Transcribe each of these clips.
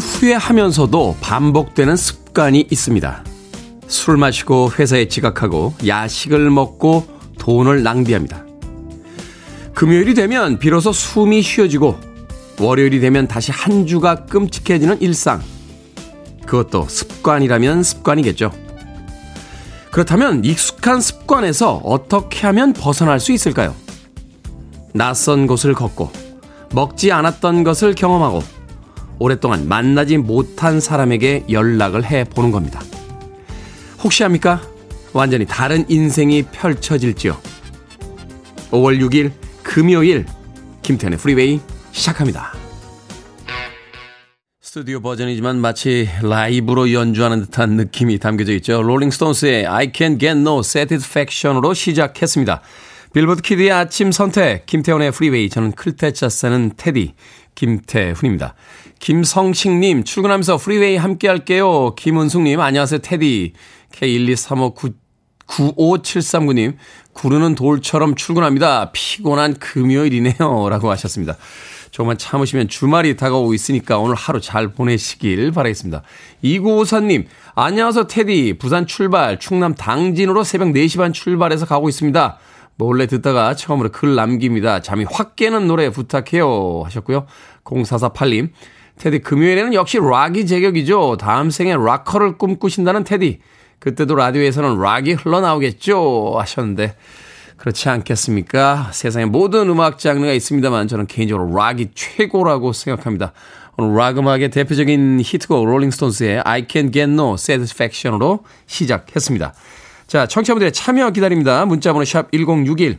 후회하면서도 반복되는 습관이 있습니다. 술 마시고 회사에 지각하고 야식을 먹고 돈을 낭비합니다. 금요일이 되면 비로소 숨이 쉬어지고 월요일이 되면 다시 한 주가 끔찍해지는 일상. 그것도 습관이라면 습관이겠죠. 그렇다면 익숙한 습관에서 어떻게 하면 벗어날 수 있을까요? 낯선 곳을 걷고 먹지 않았던 것을 경험하고 오랫동안 만나지 못한 사람에게 연락을 해 보는 겁니다. 혹시 압니까? 완전히 다른 인생이 펼쳐질지요. 5월 6일 금요일 김태훈의 프리웨이 시작합니다. 스튜디오 버전이지만 마치 라이브로 연주하는 듯한 느낌이 담겨져 있죠. 롤링스톤스의 I Can Get No Satisfaction으로 시작했습니다. 빌보드 키드의 아침 선택, 김태훈의 프리웨이. 저는 클 태 자 쓰는 테디, 김태훈입니다. 김성식님, 출근하면서 프리웨이 함께 할게요. 김은숙님, 안녕하세요, 테디. K123595739님, 구르는 돌처럼 출근합니다. 피곤한 금요일이네요. 라고 하셨습니다. 조금만 참으시면 주말이 다가오고 있으니까 오늘 하루 잘 보내시길 바라겠습니다. 2954님, 안녕하세요, 테디. 부산 출발, 충남 당진으로 새벽 4시 반 출발해서 가고 있습니다. 몰래 듣다가 처음으로 글 남깁니다. 잠이 확 깨는 노래 부탁해요. 하셨고요. 0448님. 테디, 금요일에는 역시 락이 제격이죠. 다음 생에 락커를 꿈꾸신다는 테디. 그때도 라디오에서는 락이 흘러나오겠죠. 하셨는데, 그렇지 않겠습니까? 세상에 모든 음악 장르가 있습니다만 저는 개인적으로 락이 최고라고 생각합니다. 오늘 락 음악의 대표적인 히트곡 롤링스톤스의 I Can Get No Satisfaction으로 시작했습니다. 자, 청취자분들의 참여 기다립니다. 문자번호 샵 1061,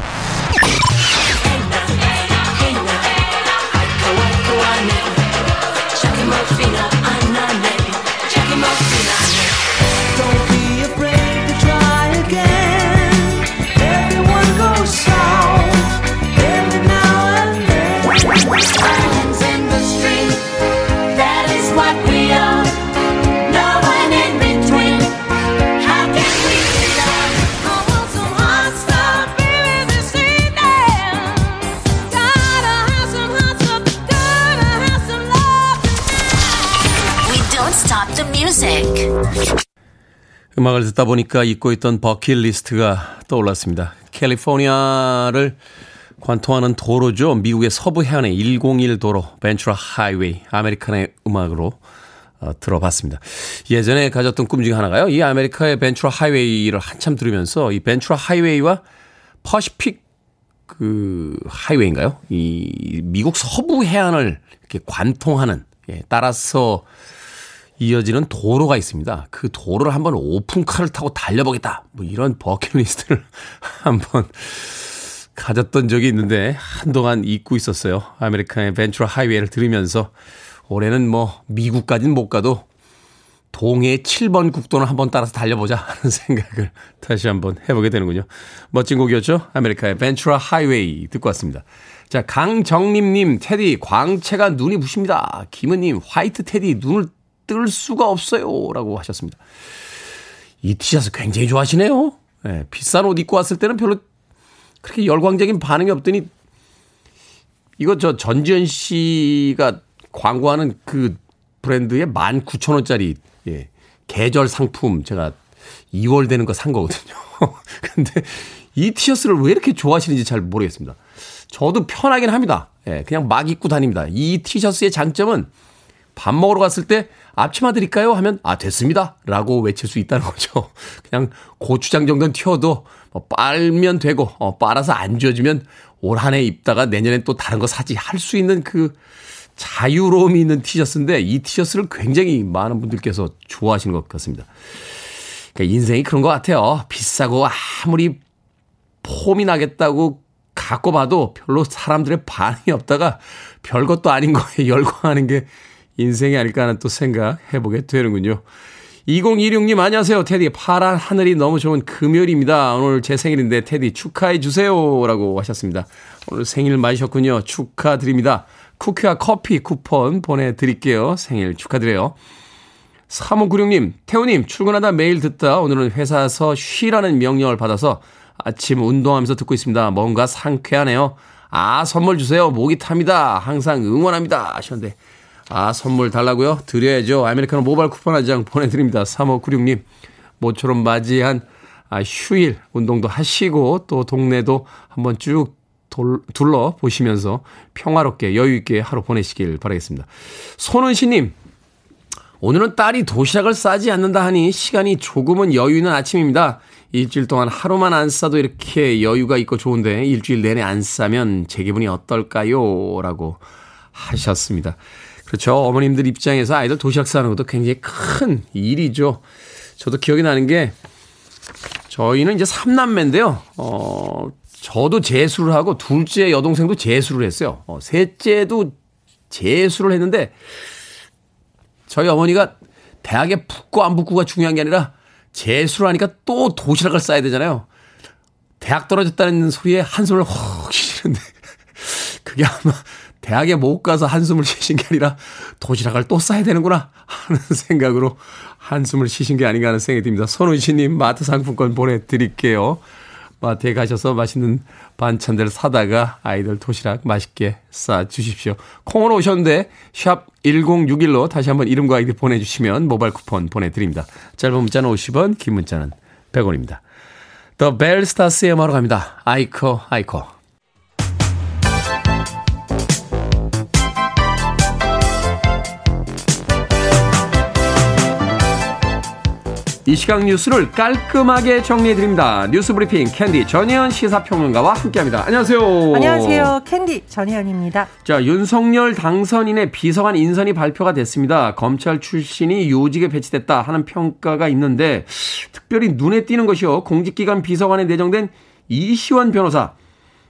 음악을 듣다 보니까 잊고 있던 버킷리스트가 떠올랐습니다. 캘리포니아를 관통하는 도로죠. 미국의 서부 해안의 101 도로, Ventura Highway, 아메리카의 음악으로 어, 들어봤습니다. 예전에 가졌던 꿈 중에 하나가요. 이 아메리카의 Ventura Highway를 한참 들으면서 이 Ventura Highway와 Pacific 그 Highway인가요? 이 미국 서부 해안을 이렇게 관통하는 예, 따라서 이어지는 도로가 있습니다. 그 도로를 한번 오픈카를 타고 달려보겠다. 뭐 이런 버킷리스트를 한번 가졌던 적이 있는데 한동안 잊고 있었어요. 아메리카의 Ventura Highway를 들으면서 올해는 뭐 미국까지는 못 가도 동해 7번 국도는 한번 따라서 달려보자 하는 생각을 다시 한번 해보게 되는군요. 멋진 곡이었죠? 아메리카의 Ventura Highway 듣고 왔습니다. 자, 강정림님, 테디, 광채가 눈이 부십니다. 김은님, 화이트 테디, 눈을 뜰 수가 없어요. 라고 하셨습니다. 이 티셔츠 굉장히 좋아하시네요. 네, 비싼 옷 입고 왔을 때는 별로 그렇게 열광적인 반응이 없더니 이거 저 전지현 씨가 광고하는 그 브랜드의 19,000원짜리 예, 계절 상품 제가 2월 되는 거 산 거거든요. 근데 이 티셔츠를 왜 이렇게 좋아하시는지 잘 모르겠습니다. 저도 편하긴 합니다. 예, 그냥 막 입고 다닙니다. 이 티셔츠의 장점은 밥 먹으러 갔을 때 앞치마 드릴까요? 하면 아 됐습니다. 라고 외칠 수 있다는 거죠. 그냥 고추장 정도는 튀어도 뭐 빨면 되고 어, 빨아서 안 지워지면 올 한 해 입다가 내년엔 또 다른 거 사지 할 수 있는 그 자유로움이 있는 티셔츠인데 이 티셔츠를 굉장히 많은 분들께서 좋아하시는 것 같습니다. 그러니까 인생이 그런 것 같아요. 비싸고 아무리 폼이 나겠다고 갖고 봐도 별로 사람들의 반응이 없다가 별것도 아닌 거에 열광하는 게 인생이 아닐까 하는 또 생각해보게 되는군요. 2026님 안녕하세요. 테디 파란 하늘이 너무 좋은 금요일입니다. 오늘 제 생일인데 테디 축하해 주세요. 라고 하셨습니다. 오늘 생일 맞으셨군요. 축하드립니다. 쿠키와 커피 쿠폰 보내드릴게요. 생일 축하드려요. 3596님, 태우님, 출근하다 매일 듣다 오늘은 회사에서 쉬라는 명령을 받아서 아침 운동하면서 듣고 있습니다. 뭔가 상쾌하네요. 아, 선물 주세요. 목이 탑니다. 항상 응원합니다. 하셨는데. 아, 선물 달라고요? 드려야죠. 아메리카노 모바일 쿠폰 한 장 보내드립니다. 3596님, 모처럼 맞이한 아, 휴일 운동도 하시고 또 동네도 한번 쭉 돌, 둘러보시면서 평화롭게 여유있게 하루 보내시길 바라겠습니다. 손은시님, 오늘은 딸이 도시락을 싸지 않는다 하니 시간이 조금은 여유 있는 아침입니다. 일주일 동안 하루만 안 싸도 이렇게 여유가 있고 좋은데 일주일 내내 안 싸면 제 기분이 어떨까요? 라고 하셨습니다. 그렇죠. 어머님들 입장에서 아이들 도시락 싸는 것도 굉장히 큰 일이죠. 저도 기억이 나는 게 저희는 이제 3남매인데요. 어, 저도 재수를 하고 둘째 여동생도 재수를 했어요. 어, 셋째도 재수를 했는데 저희 어머니가 대학에 붙고 안 붙고가 중요한 게 아니라 재수를 하니까 또 도시락을 싸야 되잖아요. 대학 떨어졌다는 소리에 한숨을 훅 쉬시는데 그게 아마 대학에 못 가서 한숨을 쉬신 게 아니라 도시락을 또 싸야 되는구나 하는 생각으로 한숨을 쉬신 게 아닌가 하는 생각이 듭니다. 손은시님 마트 상품권 보내드릴게요. 마트에 가셔서 맛있는 반찬들 사다가 아이들 도시락 맛있게 싸 주십시오. 콩으로 오셨는데 샵 1061로 다시 한번 이름과 아이디 보내주시면 모바일 쿠폰 보내드립니다. 짧은 문자는 50원, 긴 문자는 100원입니다. The Belle Stars의 음악으로 갑니다. Iko Iko. 이 시각 뉴스를 깔끔하게 정리해드립니다. 뉴스 브리핑 캔디 전혜연 시사평론가와 함께합니다. 안녕하세요. 안녕하세요. 캔디 전혜연입니다. 자, 윤석열 당선인의 비서관 인선이 발표가 됐습니다. 검찰 출신이 요직에 배치됐다 하는 평가가 있는데 특별히 눈에 띄는 것이요. 공직기관 비서관에 내정된 이시원 변호사.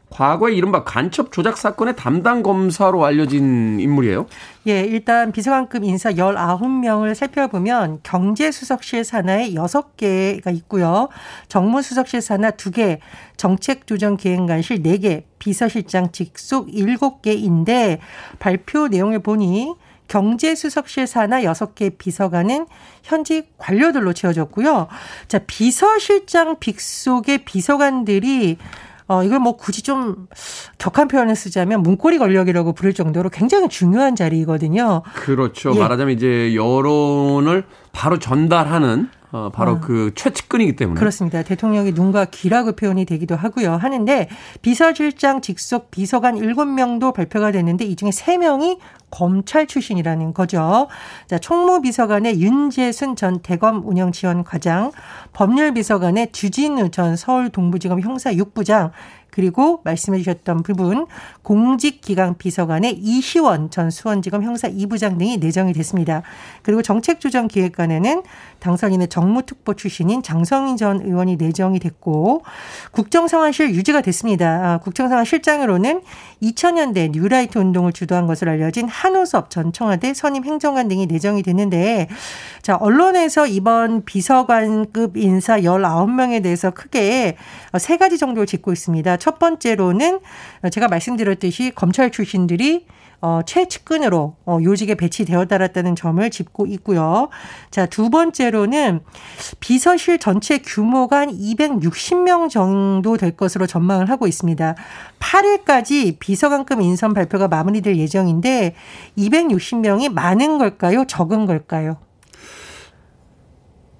과거에 이른바 간첩 조작 사건의 담당 검사로 알려진 인물이에요. 예, 일단 비서관급 인사 19명을 살펴보면 경제수석실 산하에 6개가 있고요. 정무수석실 산하 2개, 정책조정기획관실 4개, 비서실장 직속 7개인데 발표 내용을 보니 경제수석실 산하 6개 비서관은 현직 관료들로 채워졌고요. 자, 비서실장 빅속의 비서관들이 어, 이걸 뭐 굳이 좀 격한 표현을 쓰자면 문고리 권력이라고 부를 정도로 굉장히 중요한 자리이거든요. 그렇죠. 예. 말하자면 이제 여론을 바로 전달하는 어, 바로 어. 그 최측근이기 때문에. 그렇습니다. 대통령의 눈과 귀라고 표현이 되기도 하고요. 하는데 비서실장 직속 비서관 7명도 발표가 됐는데 이 중에 3명이 검찰 출신이라는 거죠. 자, 총무비서관의 윤재순 전 대검 운영지원 과장, 법률비서관의 주진우 전 서울 동부지검 형사 6부장, 그리고 말씀해 주셨던 부분 공직기강 비서관의 이시원 전 수원지검 형사 2부장 등이 내정이 됐습니다. 그리고 정책조정기획관에는 당선인의 정무특보 출신인 장성인 전 의원이 내정이 됐고 국정상황실 유지가 됐습니다. 아, 국정상황 실장으로는 2000년대 뉴라이트 운동을 주도한 것으로 알려진 한호섭 전 청와대 선임 행정관 등이 내정이 됐는데 자 언론에서 이번 비서관급 인사 19명에 대해서 크게 세 가지 정도를 짚고 있습니다. 첫 번째로는 제가 말씀드렸듯이 검찰 출신들이 어, 최측근으로 어, 요직에 배치되어 달았다는 점을 짚고 있고요. 자, 두 번째로는 비서실 전체 규모가 한 260명 정도 될 것으로 전망을 하고 있습니다. 8일까지 비서관급 인선 발표가 마무리될 예정인데 260명이 많은 걸까요? 적은 걸까요?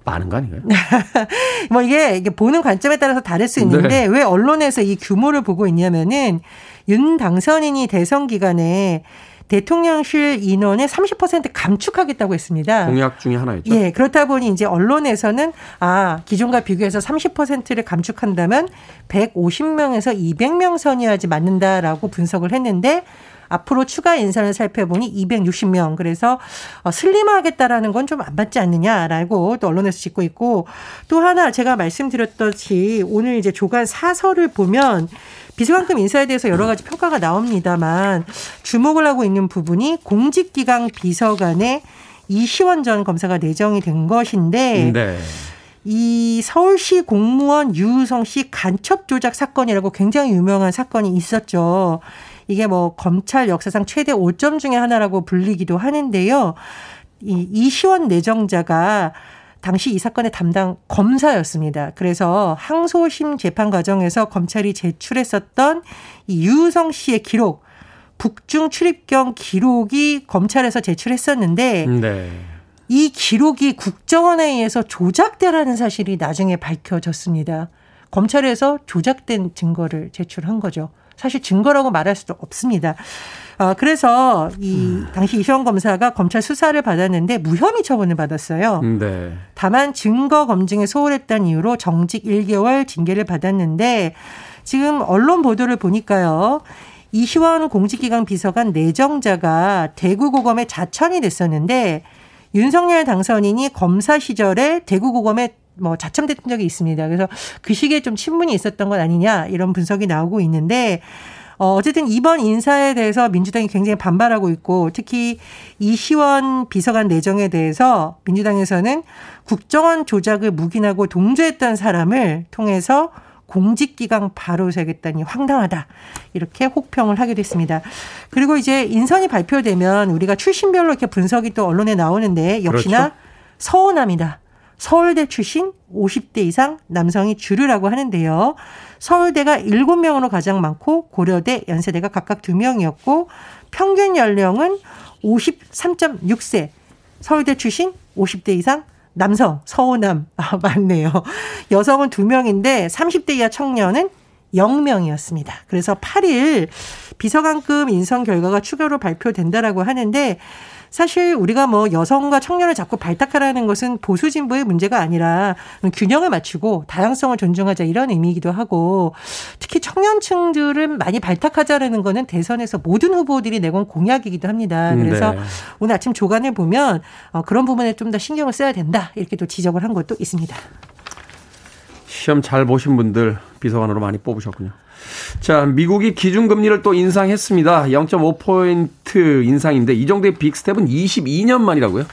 많은 거 아닌가요? 뭐 이게, 이게 보는 관점에 따라서 다를 수 있는데 네. 왜 언론에서 이 규모를 보고 있냐면은 윤 당선인이 대선 기간에 대통령실 인원의 30% 감축하겠다고 했습니다. 공약 중에 하나였죠. 예, 그렇다 보니 이제 언론에서는 아, 기존과 비교해서 30%를 감축한다면 150명에서 200명 선이어야지 맞는다라고 분석을 했는데 앞으로 추가 인선을 살펴보니 260명. 그래서 어, 슬림하겠다라는 건 좀 안 맞지 않느냐라고 또 언론에서 짚고 있고 또 하나 제가 말씀드렸듯이 오늘 이제 조간 사설을 보면 비서관급 인사에 대해서 여러 가지 평가가 나옵니다만 주목을 하고 있는 부분이 공직기강 비서관의 이시원 전 검사가 내정이 된 것인데 네. 이 서울시 공무원 유우성 씨 간첩 조작 사건이라고 굉장히 유명한 사건이 있었죠. 이게 뭐 검찰 역사상 최대 5점 중에 하나라고 불리기도 하는데요. 이 이시원 내정자가 당시 이 사건의 담당 검사였습니다. 그래서 항소심 재판 과정에서 검찰이 제출했었던 이 유성 씨의 기록, 북중 출입경 기록이 검찰에서 제출했었는데 네. 이 기록이 국정원에 의해서 조작되라는 사실이 나중에 밝혀졌습니다. 검찰에서 조작된 증거를 제출한 거죠. 사실 증거라고 말할 수도 없습니다. 어, 그래서 이 당시 이시원 검사가 검찰 수사를 받았는데 무혐의 처분을 받았어요. 네. 다만 증거 검증에 소홀했다는 이유로 정직 1개월 징계를 받았는데 지금 언론 보도를 보니까요. 이시원 공직기강 비서관 내정자가 대구고검에 자천이 됐었는데 윤석열 당선인이 검사 시절에 대구고검에 뭐 자참됐던 적이 있습니다. 그래서 그 시기에 좀 친분이 있었던 것 아니냐 이런 분석이 나오고 있는데 어, 어쨌든 이번 인사에 대해서 민주당이 굉장히 반발하고 있고 특히 이시원 비서관 내정에 대해서 민주당에서는 국정원 조작을 묵인하고 동조했던 사람을 통해서 공직기강 바로 세겠다니 황당하다. 이렇게 혹평을 하게 됐습니다. 그리고 이제 인선이 발표되면 우리가 출신별로 이렇게 분석이 또 언론에 나오는데 역시나 그렇죠. 서운합니다. 서울대 출신 50대 이상 남성이 주류라고 하는데요. 서울대가 7명으로 가장 많고 고려대, 연세대가 각각 2명이었고 평균 연령은 53.6세. 서울대 출신 50대 이상 남성, 서우남, 아, 맞네요. 여성은 2명인데 30대 이하 청년은 0명이었습니다. 그래서 8일 비서관급 인선 결과가 추가로 발표된다라고 하는데 사실 우리가 뭐 여성과 청년을 자꾸 발탁하라는 것은 보수 진보의 문제가 아니라 균형을 맞추고 다양성을 존중하자 이런 의미이기도 하고 특히 청년층들은 많이 발탁하자라는 거는 대선에서 모든 후보들이 내건 공약이기도 합니다. 그래서 네. 오늘 아침 조간을 보면 어, 그런 부분에 좀 더 신경을 써야 된다 이렇게 또 지적을 한 것도 있습니다. 시험 잘 보신 분들 비서관으로 많이 뽑으셨군요. 자, 미국이 기준금리를 또 인상했습니다. 0.5포인트 인상인데 이 정도의 big step은 22년 만이라고요?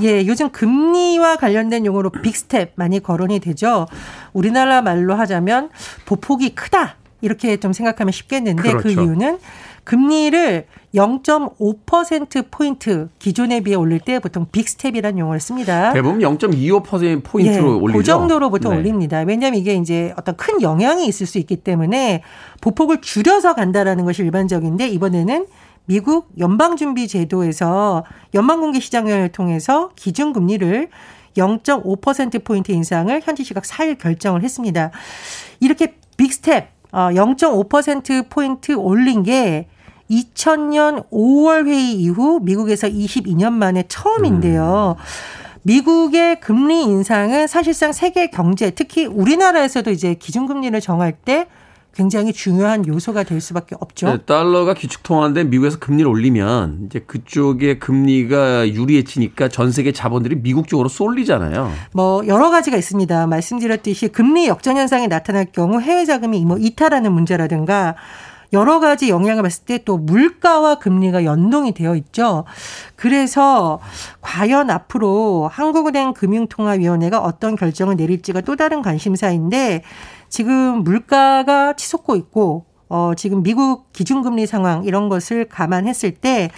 예, 요즘 금리와 관련된 용어로 big step 많이 거론이 되죠. 우리나라 말로 하자면 보폭이 크다. 이렇게 좀 생각하면 쉽겠는데 그 그렇죠. 그 이유는 금리를 0.5%포인트 기존에 비해 올릴 때 보통 빅스텝이라는 용어를 씁니다. 대부분 0.25%포인트로 예, 올리죠. 그 정도로 보통 네. 올립니다. 왜냐하면 이게 이제 어떤 큰 영향이 있을 수 있기 때문에 보폭을 줄여서 간다라는 것이 일반적인데 이번에는 미국 연방준비제도에서 연방공개 시장을 통해서 기준금리를 0.5%포인트 인상을 현지 시각 4일 결정을 했습니다. 이렇게 big step, 0.5%포인트 어, 올린 게 2000년 5월 회의 이후 미국에서 22년 만에 처음인데요. 음. 미국의 금리 인상은 사실상 세계 경제, 특히 우리나라에서도 이제 기준금리를 정할 때 굉장히 중요한 요소가 될 수밖에 없죠. 네, 달러가 기축통화인데 미국에서 금리를 올리면 이제 그쪽의 금리가 유리해지니까 전 세계 자본들이 미국 쪽으로 쏠리잖아요. 뭐 여러 가지가 있습니다. 말씀드렸듯이 금리 역전 현상이 나타날 경우 해외 자금이 뭐 이탈하는 문제라든가 여러 가지 영향을 봤을 때 또 물가와 금리가 연동이 되어 있죠. 그래서 과연 앞으로 한국은행 금융통화위원회가 어떤 결정을 내릴지가 또 다른 관심사인데 지금 물가가 치솟고 있고 어 지금 미국 기준금리 상황 이런 것을 감안했을 때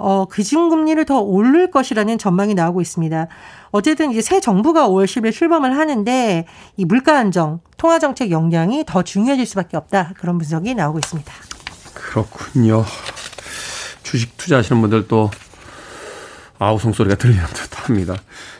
어, 기준금리를 더 오를 것이라는 전망이 나오고 있습니다. 어쨌든 이제 새 정부가 5월 10일 출범을 하는데 이 물가 안정, 통화 정책 역량이 더 중요해질 수밖에 없다. 그런 분석이 나오고 있습니다. 그렇군요. 주식 투자하시는 분들 또 아우성 소리가 들리는 듯 합니다.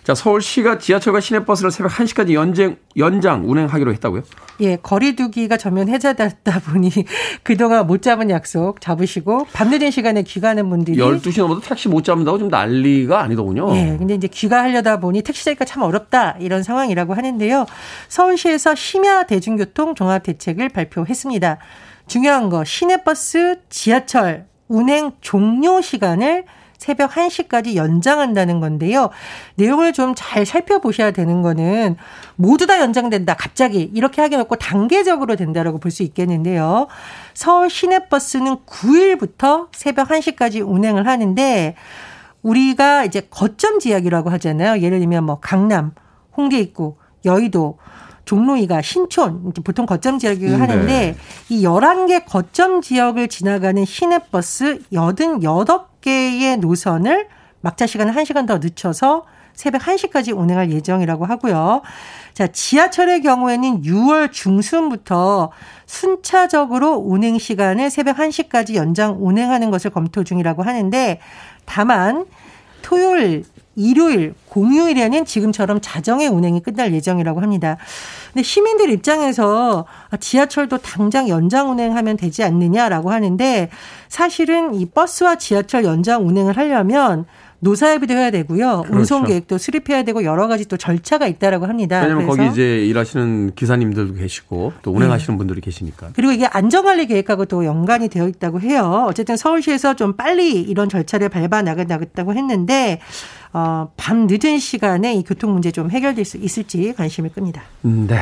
자, 서울시가 지하철과 시내버스를 새벽 1시까지 연장, 연장 운행하기로 했다고요? 예, 거리두기가 전면 해제됐다 보니 그동안 못 잡은 약속 잡으시고 밤늦은 시간에 귀가하는 분들이 12시 넘어도 택시 못 잡는다고 좀 난리가 아니더군요. 예, 근데 이제 귀가하려다 보니 택시 잡기가 참 어렵다 이런 상황이라고 하는데요. 서울시에서 심야 대중교통 종합 대책을 발표했습니다. 중요한 거 시내버스, 지하철 운행 종료 시간을 새벽 1시까지 연장한다는 건데요. 내용을 좀 잘 살펴보셔야 되는 거는 모두 다 연장된다. 갑자기 이렇게 하게 놓고 단계적으로 된다라고 볼 수 있겠는데요. 서울 시내버스는 9일부터 새벽 1시까지 운행을 하는데 우리가 이제 거점 지역이라고 하잖아요. 예를 들면 뭐 강남, 홍대 입구, 여의도 종로이가 신촌 보통 거점 지역이라고 음, 하는데 네. 이 11개 거점 지역을 지나가는 시내버스 88 개의 노선을 막차 시간을 1시간 더 늦춰서 새벽 1시까지 운행할 예정이라고 하고요. 자, 지하철의 경우에는 6월 중순부터 순차적으로 운행 시간을 새벽 1시까지 연장 운행하는 것을 검토 중이라고 하는데 다만 토요일, 일요일, 공휴일에는 지금처럼 자정의 운행이 끝날 예정이라고 합니다. 근데 시민들 입장에서 아, 지하철도 당장 연장 운행하면 되지 않느냐라고 하는데 사실은 이 버스와 지하철 연장 운행을 하려면 노사협의도 해야 되고요. 그렇죠. 운송 계획도 수립해야 되고 여러 가지 또 절차가 있다라고 합니다. 왜냐면 그래서 거기 이제 일하시는 기사님들도 계시고 또 운행하시는 분들이 계시니까. 그리고 이게 안전관리 계획하고 또 연관이 되어 있다고 해요. 어쨌든 서울시에서 좀 빨리 이런 절차를 밟아 나가겠다고 했는데 어, 밤 늦은 시간에 이 교통 문제 좀 해결될 수 있을지 관심을 끕니다. 음, 네.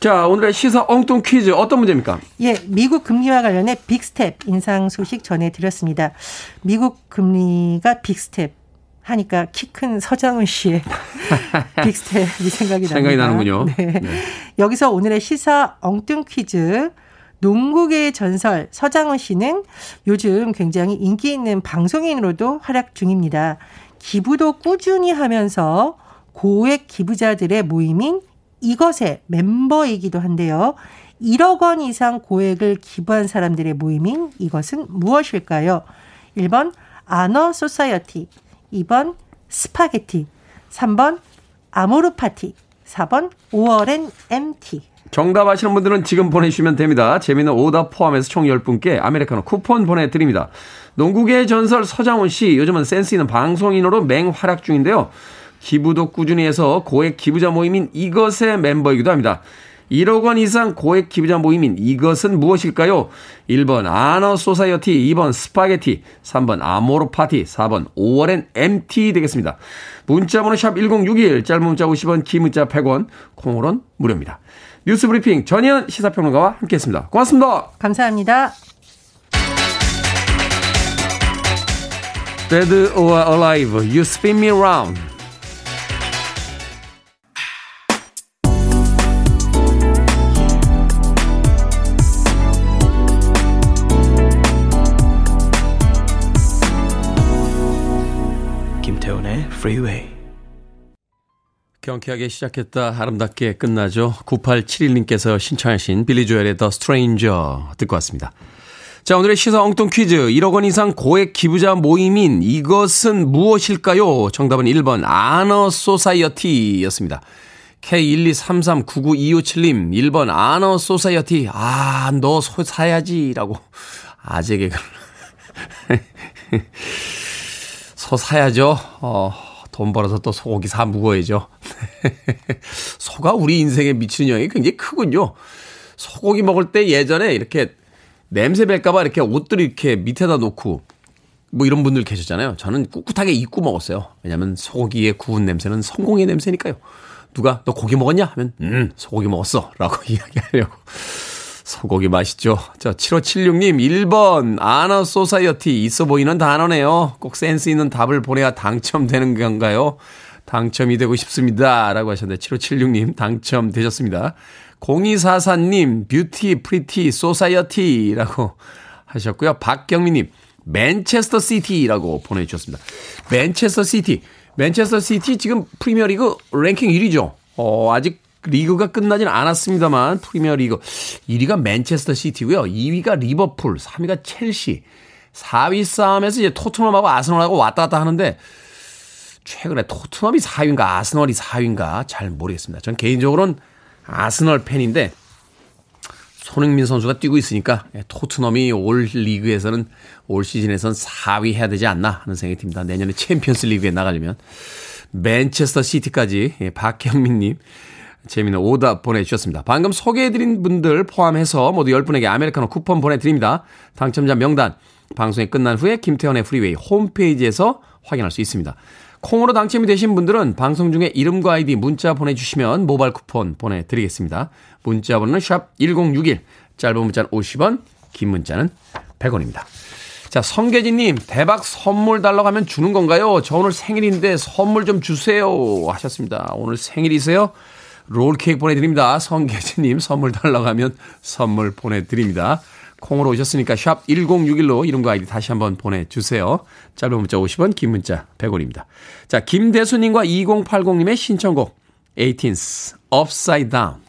자, 오늘의 시사 엉뚱 퀴즈 어떤 문제입니까? 예, 미국 금리와 관련해 big step 인상 소식 전해드렸습니다. 미국 금리가 big step 하니까 키 큰 서장훈 씨의 big step이 생각이. 생각이 나는군요. 네. 네. 여기서 오늘의 시사 엉뚱 퀴즈. 농구계의 전설 서장훈 씨는 요즘 굉장히 인기 있는 방송인으로도 활약 중입니다. 기부도 꾸준히 하면서 고액 기부자들의 모임인 이것의 멤버이기도 한데요. 1억 원 이상 고액을 기부한 사람들의 모임인 이것은 무엇일까요? 1번 Honor Society, 2번 스파게티, 3번 아모르 파티, 4번 5월엔 MT. 정답 아시는 분들은 지금 보내주시면 됩니다. 재미있는 오답 포함해서 총 10분께 아메리카노 쿠폰 보내드립니다. 농구계의 전설 서장훈 씨, 요즘은 센스 있는 방송인으로 맹활약 중인데요. 기부도 꾸준히 해서 고액 기부자 모임인 이것의 멤버이기도 합니다. 1억 원 이상 고액 기부자 모임인 이것은 무엇일까요? 1번 Honor Society, 2번 스파게티, 3번 아모르 파티, 4번 5월엔 MT 되겠습니다. 문자번호 샵 1061, 짧은 문자 50원, 긴 문자 100원, 콩으로는 무료입니다. 뉴스 브리핑 전현 시사평론가와 함께했습니다. 고맙습니다. 감사합니다. Dead or Alive, You Spin Me Round. Freeway. 경쾌하게 시작했다 아름답게 끝나죠. 9871님께서 신청하신 빌리 조엘의 The Stranger 듣고 왔습니다. 자, 오늘의 시사 엉뚱 퀴즈. 1억 원 이상 고액 기부자 모임인 이것은 무엇일까요? 정답은 1번 Honor Society였습니다. K123399257님 1번 Honor Society. 아, 너 소 사야지 라고 아재 개그를 소 사야죠. 어, 돈 벌어서 또 소고기 사 먹어야죠. 소가 우리 인생에 미치는 영향이 굉장히 크군요. 소고기 먹을 때 예전에 이렇게 냄새 밸까봐 이렇게 옷들 이렇게 밑에다 놓고 뭐 이런 분들 계셨잖아요. 저는 꿋꿋하게 입고 먹었어요. 왜냐면 소고기의 구운 냄새는 성공의 냄새니까요. 누가 너 고기 먹었냐? 하면 음 소고기 먹었어 라고 이야기하려고. 소고기 맛있죠. 자, 7576님, 1번, Honor Society. 있어 보이는 단어네요. 꼭 센스 있는 답을 보내야 당첨되는 건가요? 당첨이 되고 싶습니다. 라고 하셨는데, 7576님, 당첨되셨습니다. 0244님, beauty, pretty, society. 라고 하셨고요. 박경미님, 맨체스터 시티라고 보내주셨습니다. 맨체스터 시티. 맨체스터 시티 지금 프리미어리그 랭킹 1위죠. 어, 아직 리그가 끝나지는 않았습니다만 프리미어 리그 1위가 맨체스터 시티고요. 2위가 리버풀, 3위가 첼시. 4위 싸움에서 이제 토트넘하고 아스널하고 왔다 갔다 하는데 최근에 토트넘이 4위인가 아스널이 4위인가 잘 모르겠습니다. 전 개인적으로는 아스널 팬인데 손흥민 선수가 뛰고 있으니까 토트넘이 올 리그에서는 올 시즌에선 4위 해야 되지 않나 하는 생각이 듭니다. 내년에 챔피언스 리그에 나가려면 맨체스터 시티까지 예, 박경민님 재미있는 오답 보내주셨습니다. 방금 소개해드린 분들 포함해서 모두 10분에게 아메리카노 쿠폰 보내드립니다. 당첨자 명단 방송이 끝난 후에 김태훈의 프리웨이 홈페이지에서 확인할 수 있습니다. 콩으로 당첨이 되신 분들은 방송 중에 이름과 아이디 문자 보내주시면 모바일 쿠폰 보내드리겠습니다. 문자 번호는 샵 1061, 짧은 문자는 50원, 긴 문자는 100원입니다. 자, 성계진님, 대박 선물 달라고 하면 주는 건가요? 저 오늘 생일인데 선물 좀 주세요. 하셨습니다. 오늘 생일이세요? 롤케이크 보내드립니다. 성계진님 선물 달라고 하면 선물 보내드립니다. 콩으로 오셨으니까 샵 1061로 이름과 아이디 다시 한번 보내주세요. 짧은 문자 50원, 긴 문자 100원입니다. 자, 김대수님과 2080님의 신청곡 18th Upside Down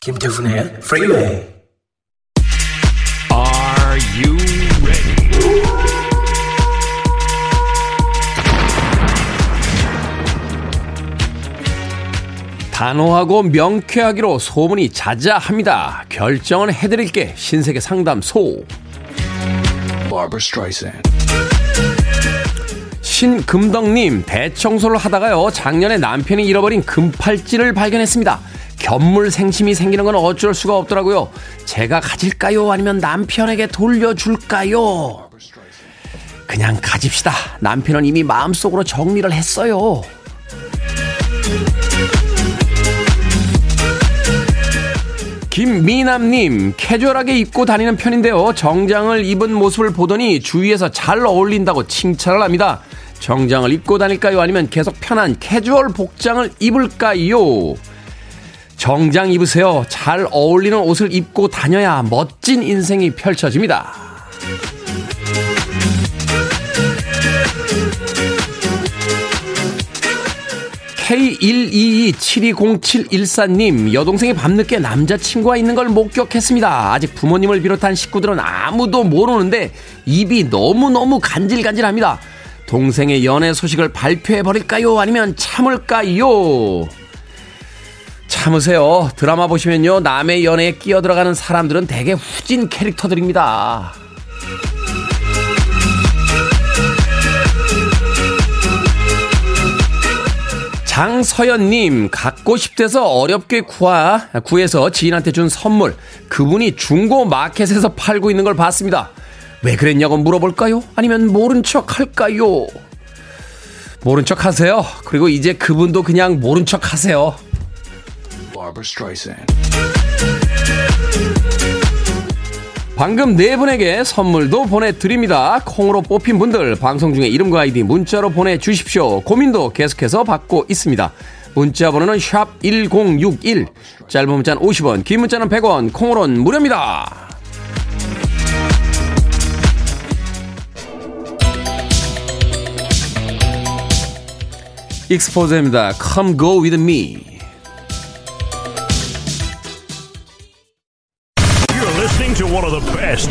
김태훈의. Are 단호하고 명쾌하기로 소문이 자자합니다. 결정은 해드릴게 신세계 상담소. 신금덕님 대청소를 하다가요 작년에 남편이 잃어버린 금팔찌를 발견했습니다. 견물 생심이 생기는 건 어쩔 수가 없더라고요. 제가 가질까요? 아니면 남편에게 돌려줄까요? 그냥 가집시다. 남편은 이미 마음속으로 정리를 했어요. 김미남님, 캐주얼하게 입고 다니는 편인데요. 정장을 입은 모습을 보더니 주위에서 잘 어울린다고 칭찬을 합니다. 정장을 입고 다닐까요? 아니면 계속 편한 캐주얼 복장을 입을까요? 정장 입으세요. 잘 어울리는 옷을 입고 다녀야 멋진 인생이 펼쳐집니다. K122720714님, 여동생이 밤늦게 남자친구가 있는 걸 목격했습니다. 아직 부모님을 비롯한 식구들은 아무도 모르는데 입이 너무너무 간질간질합니다. 동생의 연애 소식을 발표해버릴까요? 아니면 참을까요? 참으세요. 드라마 보시면요. 남의 연애에 끼어들어가는 사람들은 대개 후진 캐릭터들입니다. 장서연님, 갖고 싶대서 어렵게 구하, 구해서 지인한테 준 선물. 그분이 중고 마켓에서 팔고 있는 걸 봤습니다. 왜 그랬냐고 물어볼까요? 아니면 모른 척 할까요? 모른 척 하세요. 그리고 이제 그분도 그냥 모른 척 하세요. 방금 네 분에게 선물도 보내드립니다. 콩으로 뽑힌 분들 방송 중에 이름과 아이디 문자로 보내주십시오. 고민도 계속해서 받고 있습니다. 문자 번호는 샵 1061, 짧은 문자는 50원, 긴 문자는 100원, 콩으로는 무료입니다. 익스포즈입니다. Come go with me.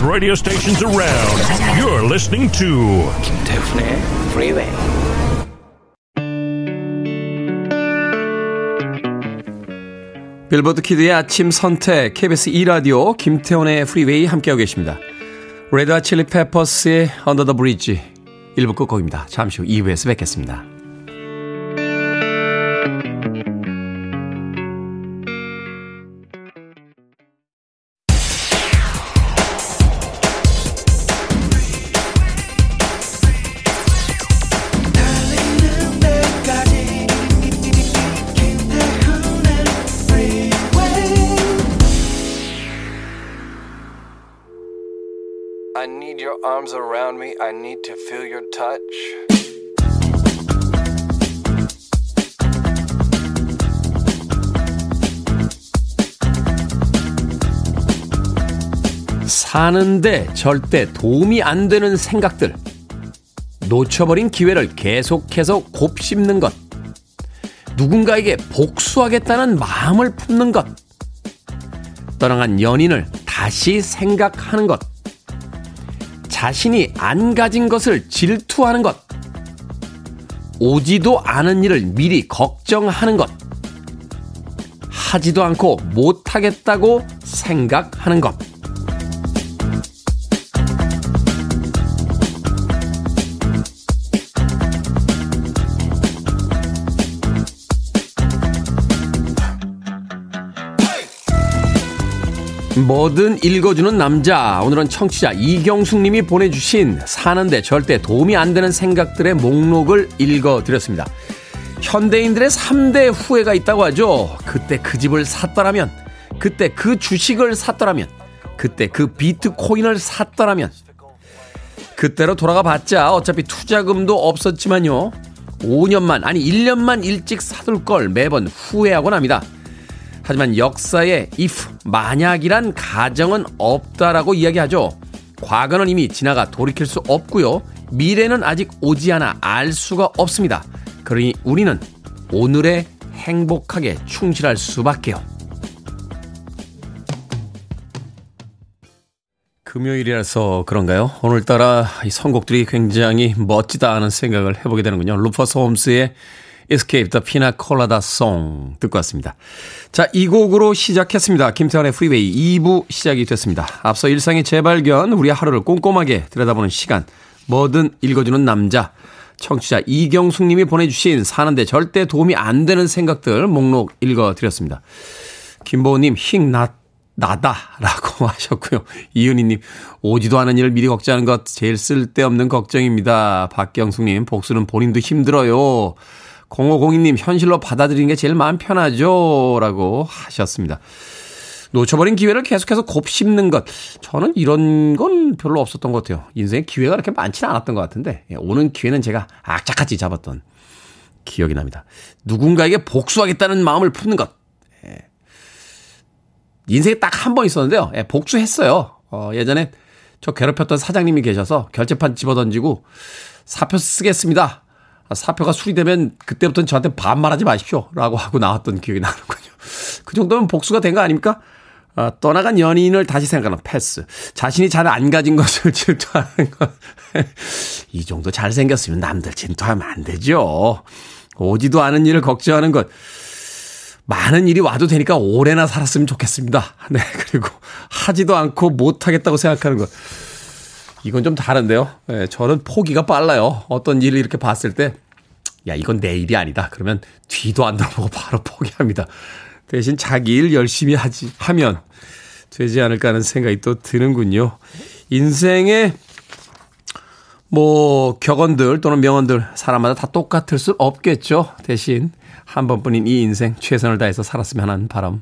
Radio stations around. You're listening to 김태훈의 Freeway. Billboard Kid의 아침 선택 KBS 2 라디오 김태훈의 프리웨이 함께하고 계십니다. Red Chili Peppers의 Under the Bridge 1부 끝곡입니다. 잠시 후 2부에서 뵙겠습니다. 사는데 절대 도움이 안 되는 생각들. 놓쳐버린 기회를 계속해서 곱씹는 것. 누군가에게 복수하겠다는 마음을 품는 것. 떠나간 연인을 다시 생각하는 것. 자신이 안 가진 것을 질투하는 것. 오지도 않은 일을 미리 걱정하는 것. 하지도 않고 못하겠다고 생각하는 것. 뭐든 읽어주는 남자. 오늘은 청취자 이경숙 님이 보내주신 사는데 절대 도움이 안 되는 생각들의 목록을 읽어드렸습니다. 현대인들의 3대 후회가 있다고 하죠. 그때 그 집을 샀더라면, 그때 그 주식을 샀더라면, 그때 그 비트코인을 샀더라면. 그때로 돌아가 봤자 어차피 투자금도 없었지만요. 5년만, 아니 1년만 일찍 사둘 걸 매번 후회하곤 합니다. 하지만 역사에 if, 만약이란 가정은 없다라고 이야기하죠. 과거는 이미 지나가 돌이킬 수 없고요. 미래는 아직 오지 않아 알 수가 없습니다. 그러니 우리는 오늘에 행복하게 충실할 수밖에요. 금요일이라서 그런가요? 오늘따라 이 선곡들이 굉장히 멋지다 하는 생각을 해보게 되는군요. 루퍼스 홈스의 Escape the Pina Colada Song 듣고 왔습니다. 자, 이 곡으로 시작했습니다. 김태훈의 프리웨이 2부 시작이 됐습니다. 앞서 일상의 재발견, 우리 하루를 꼼꼼하게 들여다보는 시간, 뭐든 읽어주는 남자, 청취자 이경숙 님이 보내주신 사는데 절대 도움이 안 되는 생각들 목록 읽어드렸습니다. 김보우님, 힝, 나, 나다. 라고 하셨고요. 이은희 님, 오지도 않은 일을 미리 걱정하는 것 제일 쓸데없는 걱정입니다. 박경숙 님, 복수는 본인도 힘들어요. 0502님, 현실로 받아들이는 게 제일 마음 편하죠. 라고 하셨습니다. 놓쳐버린 기회를 계속해서 곱씹는 것. 저는 이런 건 별로 없었던 것 같아요. 인생에 기회가 그렇게 많지는 않았던 것 같은데, 예, 오는 기회는 제가 악착같이 잡았던 기억이 납니다. 누군가에게 복수하겠다는 마음을 품는 것. 예. 인생에 딱 한 번 있었는데요. 예, 복수했어요. 어, 예전에 저 괴롭혔던 사장님이 계셔서 결제판 집어던지고 사표 쓰겠습니다. 사표가 수리되면 그때부터는 저한테 반말하지 마십시오. 라고 하고 나왔던 기억이 나는군요. 그 정도면 복수가 된 거 아닙니까? 아, 떠나간 연인을 다시 생각하는 패스. 자신이 잘 안 가진 것을 질투하는 것. 이 정도 잘생겼으면 남들 질투하면 안 되죠. 오지도 않은 일을 걱정하는 것. 많은 일이 와도 되니까 오래나 살았으면 좋겠습니다. 네. 그리고 하지도 않고 못하겠다고 생각하는 것. 이건 좀 다른데요. 네, 저는 포기가 빨라요. 어떤 일을 이렇게 봤을 때, 야, 이건 내 일이 아니다. 그러면 뒤도 안 돌아보고 바로 포기합니다. 대신 자기 일 열심히 하지, 하면 되지 않을까 하는 생각이 또 드는군요. 인생의 뭐 격언들 또는 명언들 사람마다 다 똑같을 수 없겠죠. 대신 한 번뿐인 이 인생 최선을 다해서 살았으면 하는 바람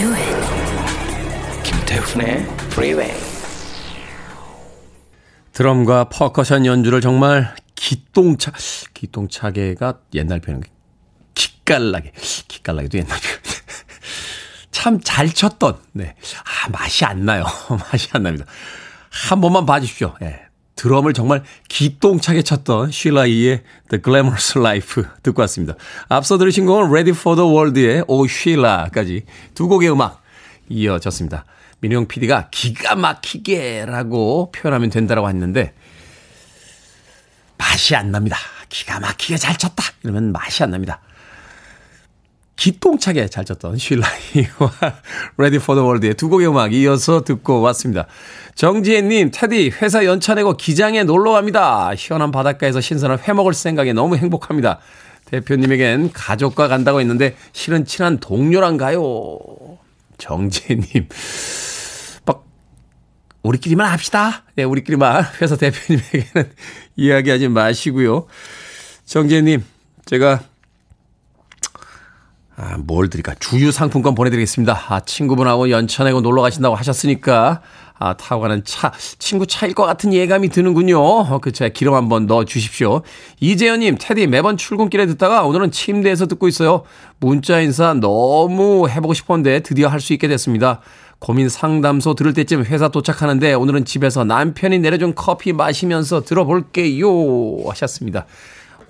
Do it. 김태훈의 Freeway. 드럼과 퍼커션 연주를 정말 기똥차, 기똥차게가 옛날 표현, 기깔나게, 기깔나게도 옛날 표현. 참 잘 쳤던, 네. 아, 맛이 안 나요. 맛이 안 납니다. 한 번만 봐주십시오. 예. 드럼을 정말 기똥차게 쳤던 쉴라이의 The Glamorous Life 듣고 왔습니다. 앞서 들으신 곡은 Ready for the World의 Oh Sheila까지 두 곡의 음악 이어졌습니다. 민영 PD가 기가 막히게라고 표현하면 된다라고 했는데 맛이 안 납니다. 기가 막히게 잘 쳤다. 이러면 맛이 안 납니다. 기똥차게 잘 쳤던 쉴라이와 for the World의 두 곡의 음악 이어서 듣고 왔습니다. 정지혜님, 테디, 회사 연차 내고 기장에 놀러 갑니다. 시원한 바닷가에서 신선한 회 먹을 생각에 너무 행복합니다. 대표님에겐 가족과 간다고 했는데 실은 친한 동료랑 가요. 정지혜님, 막, 우리끼리만 합시다. 네, 우리끼리만 회사 대표님에게는 이야기하지 마시고요. 정지혜님, 제가 아, 뭘 드릴까? 주유 상품권 보내드리겠습니다. 아, 친구분하고 연차 내고 놀러 가신다고 하셨으니까, 아, 타고 가는 차, 친구 차일 것 같은 예감이 드는군요. 어, 그 차에 기름 한번 넣어 주십시오. 이재현님, 테디 매번 출근길에 듣다가 오늘은 침대에서 듣고 있어요. 문자 인사 너무 해보고 싶었는데 드디어 할 수 있게 됐습니다. 고민 상담소 들을 때쯤 회사 도착하는데 오늘은 집에서 남편이 내려준 커피 마시면서 들어볼게요. 하셨습니다.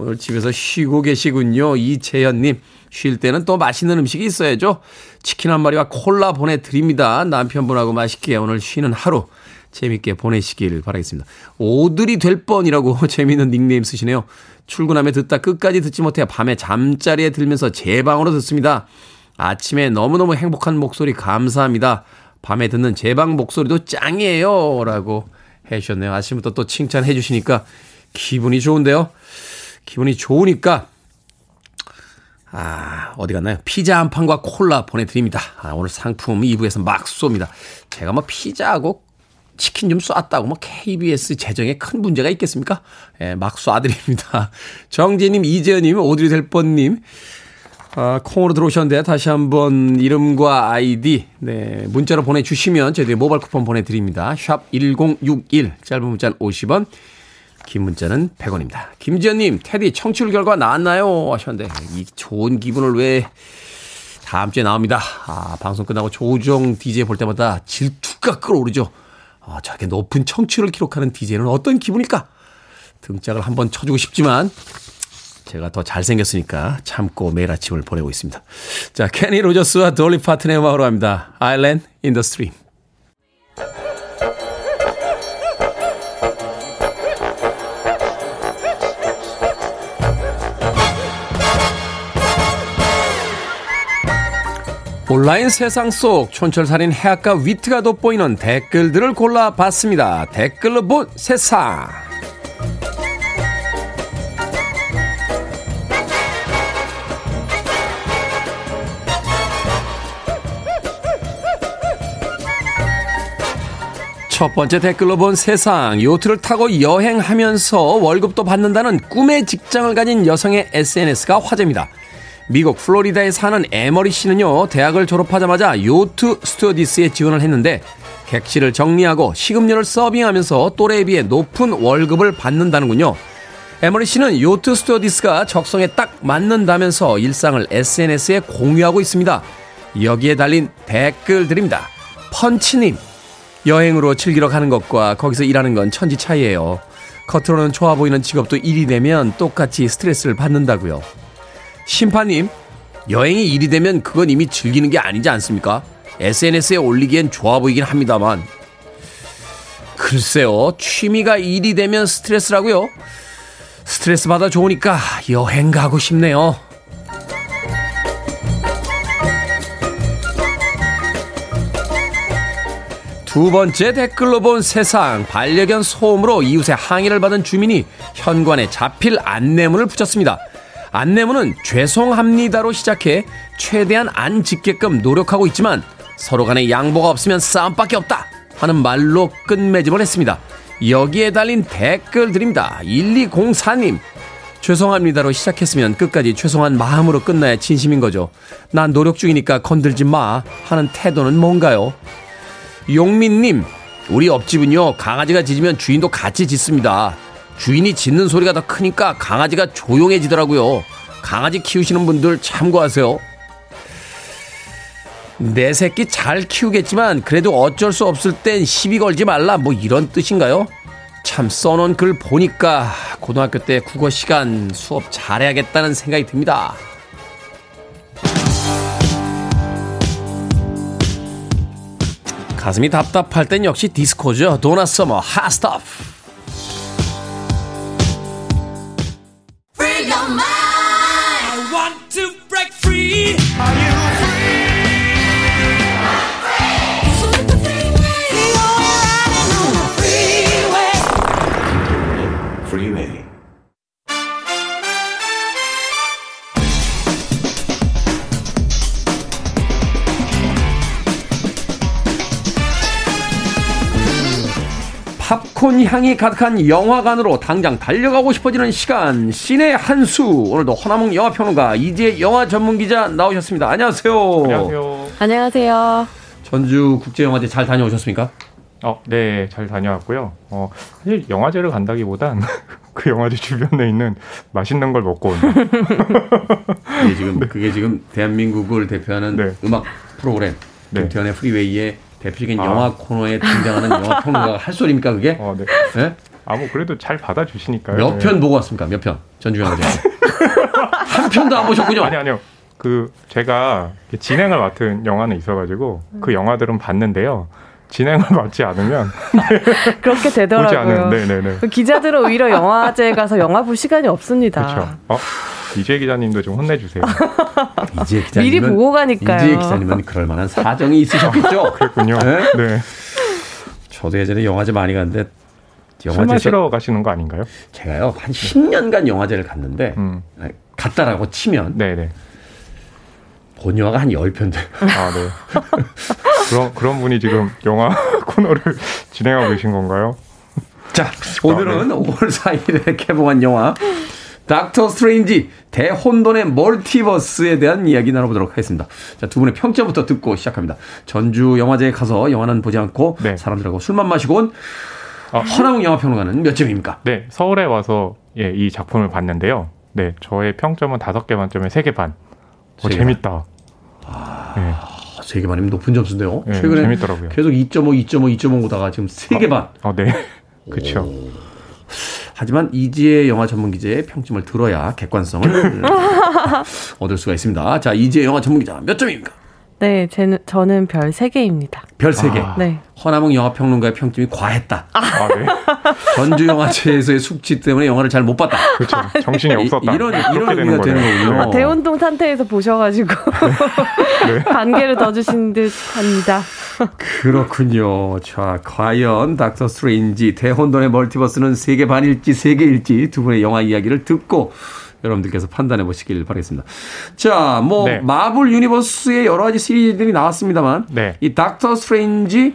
오늘 집에서 쉬고 계시군요. 이재현님. 쉴 때는 또 맛있는 음식이 있어야죠. 치킨 한 마리와 콜라 보내드립니다. 남편분하고 맛있게 오늘 쉬는 하루 재밌게 보내시길 바라겠습니다. 오들이 될 뻔이라고 재미있는 닉네임 쓰시네요. 출근하며 듣다 끝까지 듣지 못해 밤에 잠자리에 들면서 제 방으로 듣습니다. 아침에 너무너무 행복한 목소리 감사합니다. 밤에 듣는 제 방 목소리도 짱이에요. 라고 해주셨네요. 아침부터 또 칭찬해 주시니까 기분이 좋은데요. 기분이 좋으니까 아, 어디 갔나요? 피자 한 판과 콜라 보내드립니다. 아, 오늘 상품 2부에서 막 쏩니다. 제가 뭐 피자하고 치킨 좀 쐈다고 뭐 KBS 재정에 큰 문제가 있겠습니까? 예, 막 쏴드립니다. 정재님, 이재현님, 오드리 델번님, 아, 콩으로 들어오셨는데 다시 한번 이름과 아이디, 네, 문자로 보내주시면 저희들이 모바일 쿠폰 보내드립니다. 샵 1061, 짧은 문자는 50원, 긴 문자는 100원입니다. 김지현님, 테디 청취율 결과 나왔나요? 하셨는데, 이 좋은 기분을 왜 다음 주에 나옵니다. 아, 방송 끝나고 조우종 DJ 볼 때마다 질투가 끌어오르죠. 아, 저렇게 높은 청취율을 기록하는 DJ는 어떤 기분일까? 등짝을 한번 쳐주고 싶지만, 제가 더 잘생겼으니까 참고 매일 아침을 보내고 있습니다. 자, 케니 로저스와 돌리 파튼의 음악으로 합니다. The Stream. 온라인 세상 속 촌철살인 해악과 위트가 돋보이는 댓글들을 골라봤습니다. 댓글로 본 세상. 첫 번째 댓글로 본 세상. 요트를 타고 여행하면서 월급도 받는다는 꿈의 직장을 가진 여성의 SNS가 화제입니다. 미국 플로리다에 사는 에머리 씨는요, 대학을 졸업하자마자 요트 스튜어디스에 지원을 했는데, 객실을 정리하고 식음료를 서빙하면서 또래에 비해 높은 월급을 받는다는군요. 에머리 씨는 요트 스튜어디스가 적성에 딱 맞는다면서 일상을 SNS에 공유하고 있습니다. 여기에 달린 댓글들입니다. 펀치님, 여행으로 즐기러 가는 것과 거기서 일하는 건 천지 차이예요. 겉으로는 좋아 보이는 직업도 일이 되면 똑같이 스트레스를 받는다고요. 심판님, 여행이 일이 되면 그건 이미 즐기는 게 아니지 않습니까? SNS에 올리기엔 좋아 보이긴 합니다만. 글쎄요, 취미가 일이 되면 스트레스라고요? 스트레스 받아 좋으니까 여행 가고 싶네요. 두 번째 댓글로 본 세상 반려견 소음으로 이웃의 항의를 받은 주민이 현관에 자필 안내문을 붙였습니다. 안내문은 죄송합니다로 시작해 최대한 안 짓게끔 노력하고 있지만 서로 간에 양보가 없으면 싸움밖에 없다 하는 말로 끝맺음을 했습니다. 여기에 달린 댓글들입니다. 1204님 죄송합니다로 시작했으면 끝까지 죄송한 마음으로 끝나야 진심인 거죠. 난 노력 중이니까 건들지 마 하는 태도는 뭔가요? 용민님, 우리 옆집은요, 강아지가 짖으면 주인도 같이 짖습니다. 주인이 짖는 소리가 더 크니까 강아지가 조용해지더라고요. 강아지 키우시는 분들 참고하세요. 내 새끼 잘 키우겠지만 그래도 어쩔 수 없을 땐 시비 걸지 말라 뭐 이런 뜻인가요? 참 써놓은 글 보니까 고등학교 때 국어 시간 수업 잘해야겠다는 생각이 듭니다. 가슴이 답답할 땐 역시 디스코죠. 도나 서머. Freeway. 팝콘 향이 가득한 영화관으로 당장 달려가고 싶어지는 시간 신의 한수 오늘도 허나몽 영화평론가 이제 영화 전문기자 나오셨습니다. 안녕하세요. 안녕하세요. 안녕하세요. 전주 국제영화제 잘 다녀오셨습니까? 어, 네, 잘 다녀왔고요. 어, 사실 영화제를 간다기보단 그 영화제 주변에 있는 맛있는 걸 먹고 온다. 그게 지금 그게 지금 대한민국을 대표하는 네. 음악 프로그램 네. 김태현의 프리웨이의 대표적인 아. 영화 코너에 등장하는 영화 평론가가 할 소리입니까 그게? 어, 네. 예? 아, 뭐 그래도 잘 받아주시니까요. 몇 네. 편 보고 왔습니까? 몇 편? 전주영화제 한 편도 안 보셨군요. 아니 아니요. 그 제가 진행을 맡은 영화는 있어가지고 그 영화들은 봤는데요. 진행을 받지 않으면 그렇게 되더라고요. 않은 네네네 그 기자들은 오히려 영화제 가서 영화 볼 시간이 없습니다. 그렇죠. 어 이재 기자님도 좀 혼내주세요. 이재 기자님은 미리 보고 가니까요. 이재 기자님은 그럴 만한 사정이 있으셨겠죠. 그렇군요. 네? 네. 저도 예전에 영화제 많이 갔는데 술 영화제 마시러 가시는 거 아닌가요? 제가요 한 10년간 영화제를 갔는데 음. 갔다라고 치면 네네. 본 영화가 한 10편 돼요. 아 네. 그런 그런 분이 지금 영화 코너를 진행하고 계신 건가요? 자, 오늘은 5월 4일에 개봉한 영화 닥터 스트레인지 대혼돈의 멀티버스에 대한 이야기 나눠보도록 하겠습니다. 자, 두 분의 평점부터 듣고 시작합니다. 전주 영화제에 가서 영화는 보지 않고 네. 사람들하고 술만 마시고 온 아. 허나웅 영화평론가는 몇 점입니까? 네, 서울에 와서 예, 이 작품을 봤는데요. 네, 저의 평점은 다섯 개 만점에 세 개 반. 어, 개 재밌다. 네, 아, 세개 반이면 높은 점수인데요. 네, 최근에 재밌더라고요. 계속 2.5, 2.5, 2.5 오다가 지금 세개 반. 어, 네, 그렇죠. 하지만 이지혜 영화 전문 기자의 평점을 들어야 객관성을 얻을 수가 있습니다. 자, 이지혜 영화 전문 기자 몇 점입니까? 네, 쟤는, 저는 별 3개입니다. 별세 개. 네. 허남웅 영화평론가의 평점이 과했다. 아, 네, 전주 영화제에서의 숙취 때문에 영화를 잘 못 봤다. 그렇죠. 정신이 없었다. 이, 런 이런 의미가 되는 거군요. 아, 대운동 상태에서 보셔가지고 관계를 더 주신 듯 합니다. 그렇군요. 자, 과연 닥터 스트레인지 대혼돈의 멀티버스는 세개 반일지 세 개일지 두 분의 영화 이야기를 듣고 여러분들께서 판단해 보시길 바라겠습니다. 자, 뭐 네. 마블 유니버스의 여러 가지 시리즈들이 나왔습니다만 네. 이 닥터 스트레인지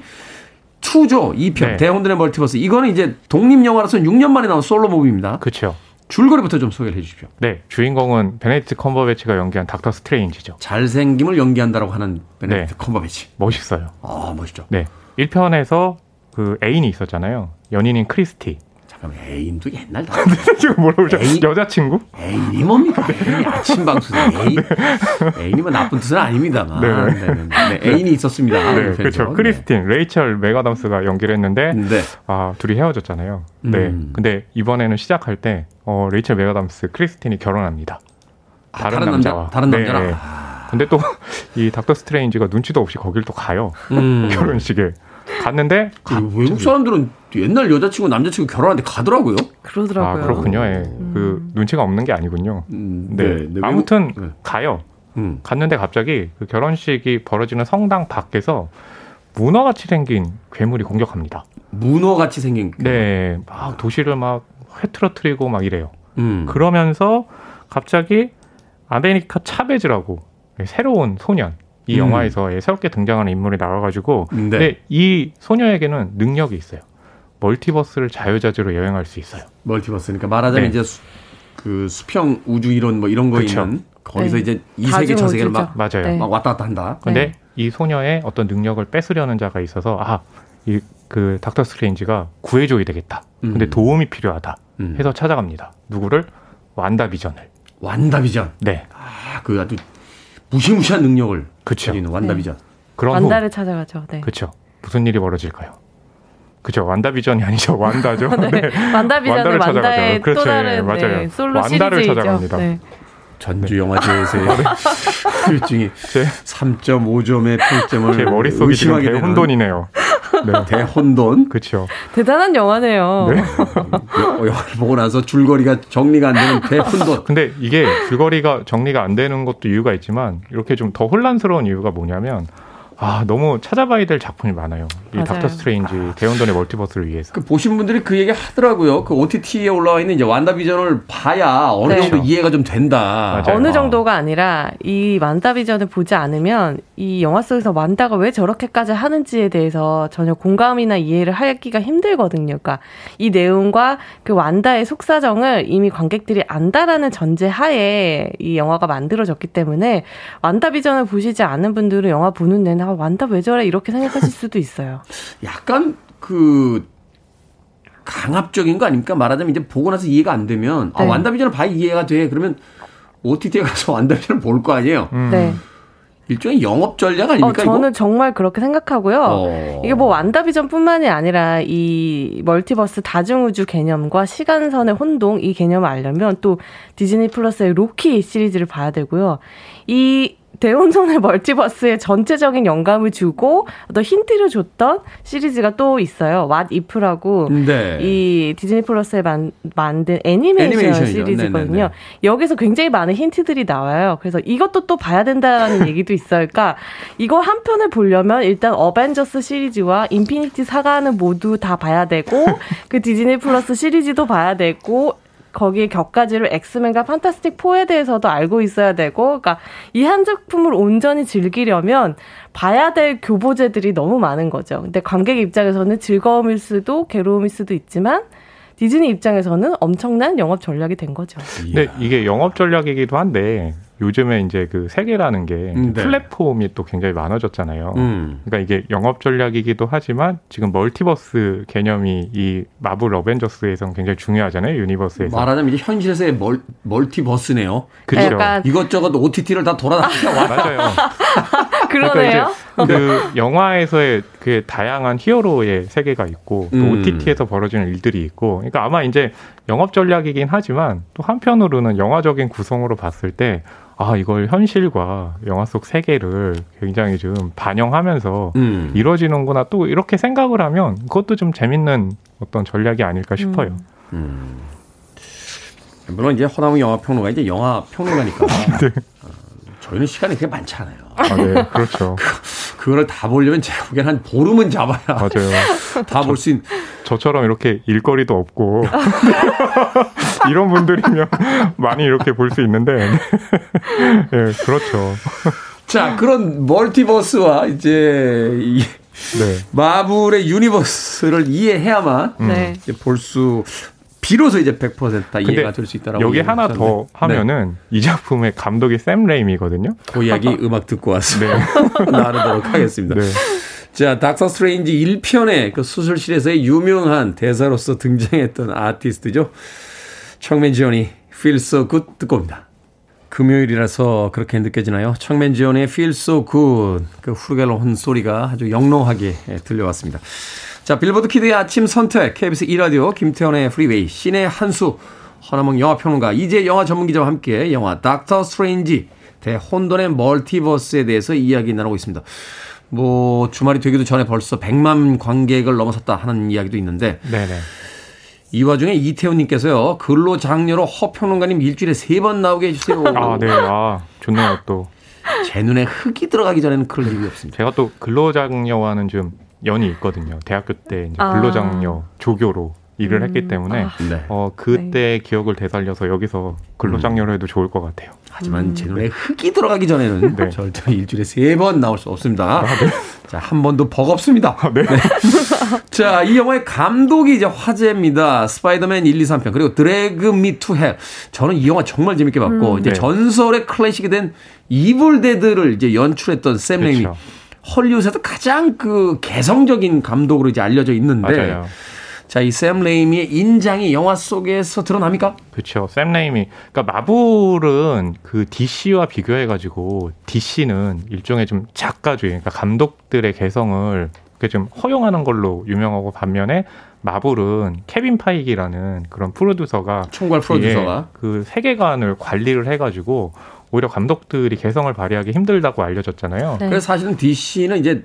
2조 2편 네. 대혼돈의 멀티버스 이거는 이제 독립 영화로서는 6년 만에 나온 솔로 movie입니다. 그렇죠. 줄거리부터 좀 소개를 해 주십시오. 네, 주인공은 베네딕트 컴버배치가 연기한 닥터 스트레인지죠. 잘생김을 연기한다라고 하는 베네딕트 네. 컴버배치. 멋있어요. 아, 멋있죠. 네, 1편에서 그 애인이 있었잖아요. 연인인 크리스티. 잠깐만, 애인도 옛날 다. 지금 뭐라고? 애인? 여자친구? 애인이 뭡니까? 애인이 아침 방송에 애인. 애인이 뭐 나쁜 뜻은 아닙니다만. 네. 네. 네, 네. 애인이 있었습니다. 네, 그래서. 그렇죠. 크리스틴, 레이첼 맥아담스가 연기를 했는데 네. 네. 아 둘이 헤어졌잖아요. 네. 음. 근데 이번에는 시작할 때 어, 레이첼 맥아담스, 크리스틴이 결혼합니다. 아, 다른, 다른 남자와. 남자? 다른 네. 남자랑? 근데 또 이 닥터 스트레인지가 눈치도 없이 거길 또 가요. 음. 결혼식에 갔는데 그 외국 사람들은 옛날 여자친구, 남자친구 결혼하는데 가더라고요. 그러더라고요. 아 그렇군요. 예. 그 눈치가 없는 게 아니군요. 음, 네. 네, 네, 외국- 아무튼 네. 가요. 음. 갔는데 갑자기 그 결혼식이 벌어지는 성당 밖에서 문어같이 생긴 괴물이 공격합니다. 문어 같이 생긴. 네, 막 도시를 막 회트러트리고 막 이래요. 음. 그러면서 갑자기 아메리카 차베즈라고 새로운 소녀 이 음. 영화에서 예, 새롭게 등장하는 인물이 나와가지고 네. 근데 이 소녀에게는 능력이 있어요. multiverse를 자유자재로 여행할 수 있어요. multiverse니까 말하자면 네. 이제 수, 그 수평 우주 이론 뭐 이런 거 그쵸. 있는 거기서 네. 이제 이 세계 저 세계를 막. 맞아요. 네. 막 왔다 갔다 한다. 근데 네. 이 소녀의 어떤 능력을 뺏으려는 자가 있어서 아, 이 그 닥터 스트레인지가 구해줘야 되겠다. 근데 음. 도움이 필요하다. 음. 해서 찾아갑니다. 누구를? 완다 비전을. 완다 비전. 네. 아, 그 아주 무시무시한 능력을 그쵸. 가지고 있는 완다 비전. 그런 후 완다를 찾아가죠. 네. 그렇죠. 무슨 일이 벌어질까요? 그죠. 완다 비전이 아니죠. 완다죠. 네. 완다 비전은. 완다의 그렇죠. 또 다른 예, 맞아요. 네, 솔로 완다를 시리즈이죠. 찾아갑니다. 네. 전주 영화제에서의 제, 3.5점의 평점을 제 머릿속이 지금 의심하게 되는 대혼돈이네요. 네. 대혼돈. 그렇죠. 대단한 영화네요. 네. 여- 영화를 보고 나서 줄거리가 정리가 안 되는 대혼돈. 근데 이게 줄거리가 정리가 안 되는 것도 이유가 있지만 이렇게 좀 더 혼란스러운 이유가 뭐냐면 아 너무 찾아봐야 될 작품이 많아요. 이 맞아요. 닥터 스트레인지 대혼돈의 멀티버스를 위해서. 그 보신 분들이 그 얘기 하더라고요. 그 OTT에 올라와 있는 이제 완다비전을 봐야 어느 네. 정도 이해가 좀 된다. 맞아요. 어느 정도가 아니라 이 완다비전을 보지 않으면 이 영화 속에서 완다가 왜 저렇게까지 하는지에 대해서 전혀 공감이나 이해를 하기가 힘들거든요. 그러니까 이 내용과 그 완다의 속사정을 이미 관객들이 안다라는 전제 하에 이 영화가 만들어졌기 때문에 완다비전을 보시지 않은 분들은 영화 보는 내내 아, 완다 왜 저래 이렇게 생각하실 수도 있어요. 약간 그 강압적인 거 아닙니까? 말하자면 이제 보고 나서 이해가 안 되면 아, 네. 완다비전을 봐야 이해가 돼. 그러면 OTT에 가서 완다비전을 볼 거 아니에요. 음. 네. 일종의 영업 전략 어, 아닙니까? 저는 이거? 정말 그렇게 생각하고요. 어. 이게 뭐 완다비전뿐만이 아니라 이 멀티버스 다중우주 개념과 시간선의 혼동 이 개념을 알려면 또 디즈니 플러스의 로키 시리즈를 봐야 되고요. 이 대혼돈의 멀티버스에 전체적인 영감을 주고 어떤 힌트를 줬던 시리즈가 또 있어요. What If라고 네. 이 디즈니 플러스에 만, 만든 애니메이션 애니메이션이죠. 시리즈거든요. 네네네. 여기서 굉장히 많은 힌트들이 나와요. 그래서 이것도 또 봐야 된다는 얘기도 있어요. 그러니까 이거 한 편을 보려면 일단 어벤져스 시리즈와 인피니티 사가는 모두 다 봐야 되고 그 디즈니 플러스 시리즈도 봐야 되고 거기에 곁가지로 엑스맨과 판타스틱 4에 대해서도 알고 있어야 되고, 그러니까 이 한 작품을 온전히 즐기려면 봐야 될 교보재들이 너무 많은 거죠. 근데 관객 입장에서는 즐거움일 수도 괴로움일 수도 있지만 디즈니 입장에서는 엄청난 영업 전략이 된 거죠. 근데 이게 영업 전략이기도 한데 요즘에 이제 그 세계라는 게 음, 네. 플랫폼이 또 굉장히 많아졌잖아요. 음. 그러니까 이게 영업 전략이기도 하지만 지금 멀티버스 개념이 이 마블 어벤져스에선 굉장히 중요하잖아요. universe에서. 말하자면 이제 현실에서의 멀, multiverse네요. 그렇죠. 약간 이것저것 OTT를 다 돌아다니니까 와. 맞아요. 그러네요. 그러니까 이제 그 영화에서의 그 다양한 히어로의 세계가 있고 또 음. OTT에서 벌어지는 일들이 있고, 그러니까 아마 이제 영업 전략이긴 하지만 또 한편으로는 영화적인 구성으로 봤을 때 아 이걸 현실과 영화 속 세계를 굉장히 좀 반영하면서 음. 이루어지는구나 또 이렇게 생각을 하면 그것도 좀 재밌는 어떤 전략이 아닐까 싶어요. 음. 물론 이제 허남은 영화 평론가 이제 영화 평론가니까 네. 어, 저희는 시간이 그렇게 많지 않아요. 아, 네, 그렇죠. 그 거를 다 보려면 제가 보기엔 한 보름은 잡아야 맞아요. 다 볼 수 있는. 저처럼 이렇게 일거리도 없고 이런 분들이면 많이 이렇게 볼 수 있는데 네, 그렇죠. 자 그런 multiverse와 이제 이 네. 마블의 universe를 이해해야만 네. 볼수 비로소 이제 100%다 이해가 될 수 있다라고. 여기 하나 더 하셨는데. 네. 하면은 이 작품의 감독이 샘 레이미거든요. 그 이야기 음악 듣고 와서 네. 나누도록 하겠습니다. 네. 자, 닥터 스트레인지 1편의 그 수술실에서의 유명한 대사로서 등장했던 아티스트죠. 척 맨지오니의 Feel So Good 듣고 옵니다. 금요일이라서 그렇게 느껴지나요? 척 맨지오니의 Feel So Good 그 플루겔혼 소리가 아주 영롱하게 예, 들려왔습니다. 자, 빌보드 키드의 아침 선택 KBS 2라디오 김태훈의 프리웨이 신의 한수 허남웅 영화평론가 이제 영화 전문기자와 함께 영화 닥터 스트레인지 대혼돈의 멀티버스에 대해서 이야기 나누고 있습니다. 뭐 주말이 되기도 전에 벌써 100만 관객을 넘어섰다 하는 이야기도 있는데 네네. 이 와중에 이태훈님께서요 근로 장려로 허평론가님 일주일에 세 번 나오게 해주세요. 아, 네. 아, 좋네요, 또. 제 눈에 흙이 들어가기 전에는 그럴 일이 없습니다. 제가 또 근로장려와는 좀 연이 있거든요. 대학교 때 이제 아. 근로장려 조교로 일을 했기 음. 때문에 아. 네. 어, 그때 기억을 되살려서 여기서 근로장려로 해도 좋을 것 같아요. 하지만 제 눈에 흙이 들어가기 전에는 네. 절대 일주일에 세 번 나올 수 없습니다. 자, 한 번도 버겁습니다. 네. 자, 이 영화의 감독이 이제 화제입니다. 스파이더맨 1, 2, 3편. 그리고 드래그 미 투 헬. 저는 이 영화 정말 재밌게 봤고, 이제 네. 전설의 클래식이 된 이블 데드를 이제 연출했던 샘 레이미. 헐리우드에서 가장 그 개성적인 감독으로 이제 알려져 있는데, 맞아요. 자, 이 샘 레이미의 인장이 영화 속에서 드러납니까? 그렇죠. 샘 레이미. 그러니까 마블은 그 DC와 비교해 가지고 DC는 일종의 좀 작가주의, 그러니까 감독들의 개성을 그렇게 좀 허용하는 걸로 유명하고 반면에 마블은 케빈 파이기라는 그런 프로듀서가 총괄 프로듀서가. 예, 그 세계관을 관리를 해 가지고 오히려 감독들이 개성을 발휘하기 힘들다고 알려졌잖아요. 네. 그래서 사실은 DC는 이제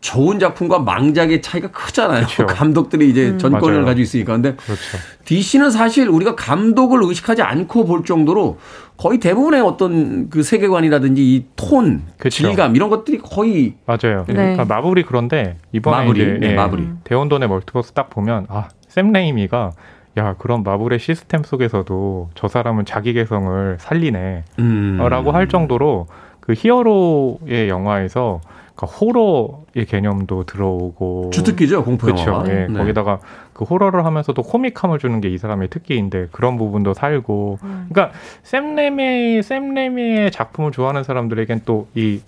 좋은 작품과 망작의 차이가 크잖아요. 그렇죠. 감독들이 이제 전권을 맞아요. 가지고 있으니까. 근데 그렇죠. DC는 사실 우리가 감독을 의식하지 않고 볼 정도로 거의 대부분의 어떤 그 세계관이라든지 이 톤, 그렇죠. 질감 이런 것들이 거의 맞아요. 네. 그러니까 마블이 그런데 이번에 마블이, 이제 네, 예, 마블이. 대혼돈의 멀티버스 딱 보면 아, 샘 레이미가 야, 그런 마블의 시스템 속에서도 저 사람은 자기 개성을 살리네. 음. 라고 할 정도로 그 히어로의 영화에서 그러니까 호러의 개념도 들어오고 주특기죠 공포 그렇죠. 영화. 예, 네. 거기다가 그 호러를 하면서도 코믹함을 주는 게 이 사람의 특기인데 그런 부분도 살고. 그러니까 샘 레이미 샘 레이미의 작품을 좋아하는 사람들에겐 또 이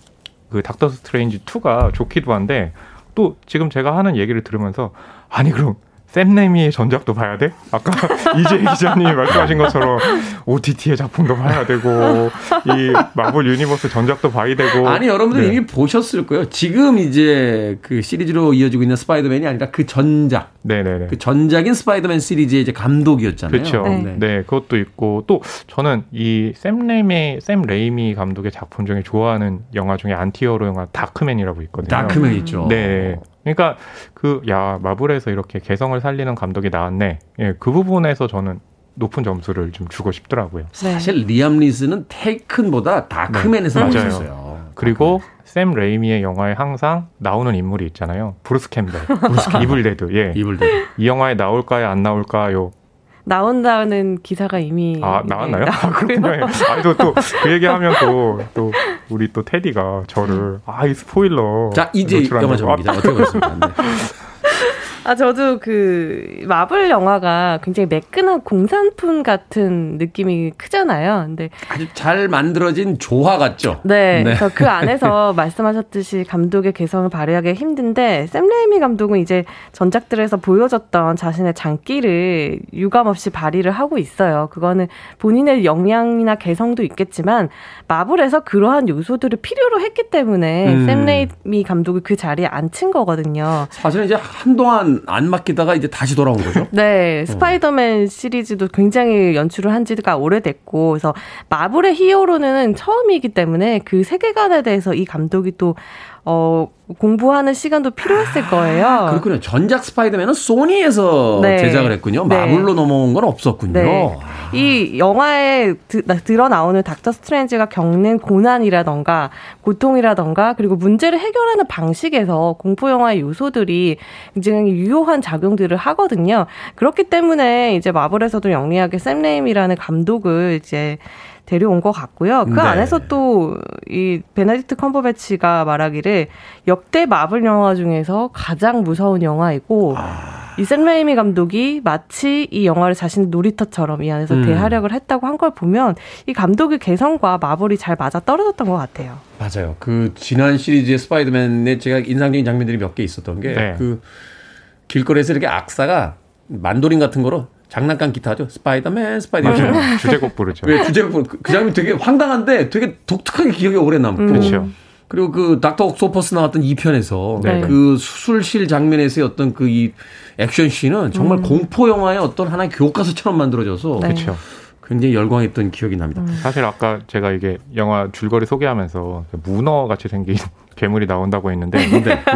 그 닥터 스트레인지 2가 좋기도 한데 또 지금 제가 하는 얘기를 들으면서 아니 그럼 샘 레이미의 전작도 봐야 돼? 아까 이재 기자님이 말씀하신 것처럼 OTT의 작품도 봐야 되고 이 마블 유니버스 전작도 봐야 되고 아니 여러분들 네. 이미 보셨을 거예요. 지금 이제 그 시리즈로 이어지고 있는 스파이더맨이 아니라 그 전작, 네네네. 그 전작인 스파이더맨 시리즈의 이제 감독이었잖아요. 그렇죠. 네. 네. 그것도 있고 또 저는 이 샘 레이미 샘 레이미 감독의 작품 중에 좋아하는 영화 중에 안티히어로 영화 다크맨이라고 있거든요. 다크맨 있죠. 네. 그러니까 그 야 마블에서 이렇게 개성을 살리는 감독이 나왔네. 예, 그 부분에서 저는 높은 점수를 좀 주고 싶더라고요. 사실 리암 니슨은 테이큰보다 다크맨에서 네, 나오셨어요. 그리고 샘 레이미의 영화에 항상 나오는 인물이 있잖아요. 브루스 캠벨, 이블데드. 예. 대. 이 영화에 나올까요, 안 나올까요? 나온다는 기사가 이미 아 나왔나요? 네, 아, 그렇군요. 아니 또그 얘기하면 또 또 우리 또 테디가 저를 아 이 스포일러. 자 이제. 영화 전문 기자 어떻게 보셨습니까? 네. 아, 저도 그, 마블 영화가 굉장히 매끈한 공산품 같은 느낌이 크잖아요. 근데, 아주 잘 만들어진 조화 같죠. 네. 네. 그래서 그 안에서 말씀하셨듯이 감독의 개성을 발휘하기 힘든데, 샘 레이미 감독은 이제 전작들에서 보여줬던 자신의 장기를 유감 없이 발휘를 하고 있어요. 그거는 본인의 역량이나 개성도 있겠지만, 마블에서 그러한 요소들을 필요로 했기 때문에, 음. 샘 레이미 감독이 그 자리에 앉힌 거거든요. 사실은 이제 한동안 안 맡기다가 이제 다시 돌아온 거죠. 네, 스파이더맨 시리즈도 굉장히 연출을 한 지가 오래됐고, 그래서 마블의 히어로는 처음이기 때문에 그 세계관에 대해서 이 감독이 또, 어, 공부하는 시간도 필요했을 거예요. 그렇군요. 전작 스파이더맨은 소니에서 네. 제작을 했군요. 네. 마블로 넘어온 건 없었군요. 네. 이 영화에 드, 드러 나오는 닥터 스트레인지가 겪는 고난이라던가 고통이라던가 그리고 문제를 해결하는 방식에서 공포 영화의 요소들이 굉장히 유효한 작용들을 하거든요. 그렇기 때문에 이제 마블에서도 영리하게 샘 레이미라는 감독을 이제 데려온 것 같고요. 그 네. 안에서 또 이 베네딕트 컴버배치가 말하기를 역대 마블 영화 중에서 가장 무서운 영화이고 이 샘 레이미 감독이 마치 이 영화를 자신의 놀이터처럼 이 안에서 음. 대활약을 했다고 한 걸 보면 이 감독의 개성과 마블이 잘 맞아 떨어졌던 것 같아요. 맞아요. 그 지난 시리즈의 스파이더맨에 제가 인상적인 장면들이 몇 개 있었던 게 네. 그 길거리에서 이렇게 악사가 만도린 같은 거로 장난감 기타죠. 스파이더맨, 스파이더맨. 주제곡 부르죠. 왜 주제가 그, 그 장면 되게 황당한데 되게 독특하게 기억에 오래 남고. 그렇죠. 그리고 그 닥터 옥토퍼스 나왔던 2편에서 네. 그 수술실 장면에서의 어떤 그 이 액션 씬은 정말 공포 영화의 어떤 하나의 교과서처럼 만들어져서 네. 그렇죠. 굉장히 열광했던 기억이 납니다. 사실 아까 제가 이게 영화 줄거리 소개하면서 문어 같이 생긴 괴물이 나온다고 했는데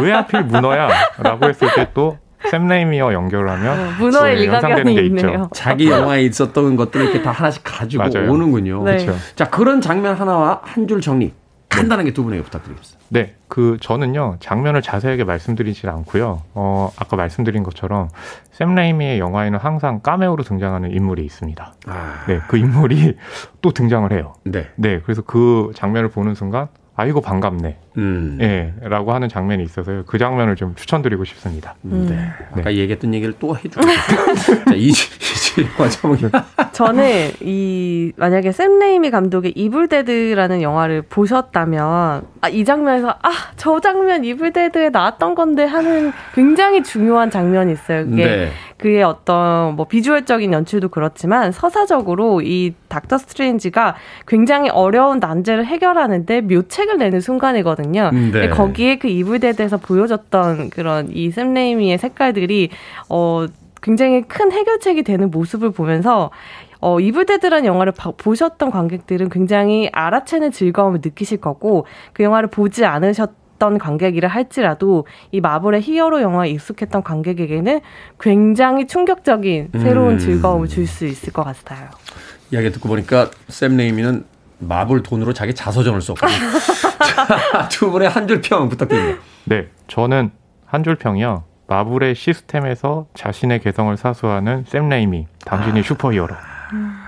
왜 하필 문어야?라고 했을 때또 샘 레이미와 연결하면 어, 문어의 네, 연상되는 게 있네요. 있죠. 자기 영화에 있었던 것들을 이렇게 다 하나씩 가지고 맞아요. 오는군요. 네. 그렇죠. 자, 그런 장면 하나와 한 줄 정리. 간단하게 두 분에게 부탁드리겠습니다. 네, 그 저는요 장면을 자세하게 말씀드리질 않고요. 어 아까 말씀드린 것처럼 샘 레이미의 영화에는 항상 까메오로 등장하는 인물이 있습니다. 아, 네, 그 인물이 또 등장을 해요. 네. 네, 그래서 그 장면을 보는 순간 아이고 반갑네, 음. 예,라고 하는 장면이 있어서요. 그 장면을 좀 추천드리고 싶습니다. 네. 아까 얘기했던 얘기를 또 해주고. 자, 이지, 이지 영화 제목이. 저는 이 만약에 샘 레이미 감독의 이블데드라는 영화를 보셨다면 아, 이 장면에서 아 저 장면 이블데드에 나왔던 건데 하는 굉장히 중요한 장면이 있어요. 그게 네. 그의 어떤 뭐 비주얼적인 연출도 그렇지만 서사적으로 이 닥터 스트레인지가 굉장히 어려운 난제를 해결하는데 묘책을 내는 순간이거든요. 음, 네. 근데 거기에 그 이블데드에서 보여줬던 그런 이 샘 레이미의 색깔들이 어 굉장히 큰 해결책이 되는 모습을 보면서 어, 이블데드라는 영화를 봐- 보셨던 관객들은 굉장히 알아채는 즐거움을 느끼실 거고 그 영화를 보지 않으셨던 관객이라 할지라도 이 마블의 히어로 영화에 익숙했던 관객에게는 굉장히 충격적인 새로운 음. 즐거움을 줄 수 있을 것 같아요. 이야기 듣고 보니까 샘 레이미는 마블 돈으로 자기 자서전을 썼거든요. 자, 두 분의 한 줄 평 부탁드립니다. 네, 저는 한 줄 평이요. 마블의 시스템에서 자신의 개성을 사수하는 샘 레이미, 당신이 슈퍼히어로.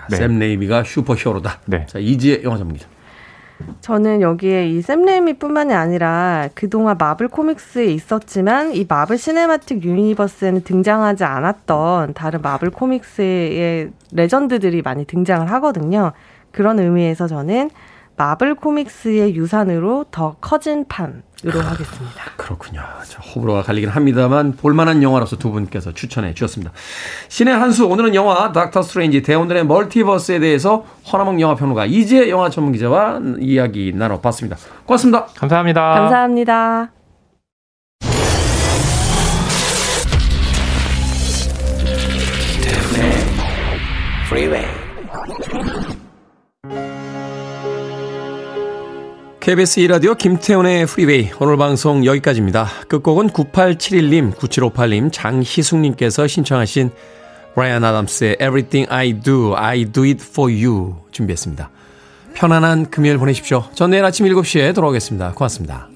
네. 샘 레이미가 슈퍼히어로다. 네. 자, 이지혜 영화 전문기자. 저는 여기에 이 샘 레이미뿐만이 아니라 그동안 마블 코믹스에 있었지만 이 마블 시네마틱 유니버스에는 등장하지 않았던 다른 마블 코믹스의 레전드들이 많이 등장을 하거든요. 그런 의미에서 저는 마블 코믹스의 유산으로 더 커진 판으로 하겠습니다. 그렇군요. 자, 호불호가 갈리긴 합니다만 볼만한 영화로서 두 분께서 추천해 주셨습니다. 신의 한수 오늘은 영화 닥터 스트레인지 대혼돈의 멀티버스에 대해서 허남웅 영화평론가 이지혜 영화 전문 기자와 이야기 나눠봤습니다. 고맙습니다. 감사합니다. 감사합니다. Freeway. KBS 2라디오 김태훈의 프리웨이 오늘 방송 여기까지입니다. 끝곡은 9871님, 9758님, 장희숙님께서 신청하신 브라이언 아담스의 Everything I Do, I Do It For You 준비했습니다. 편안한 금요일 보내십시오. 전 내일 아침 7시에 돌아오겠습니다. 고맙습니다.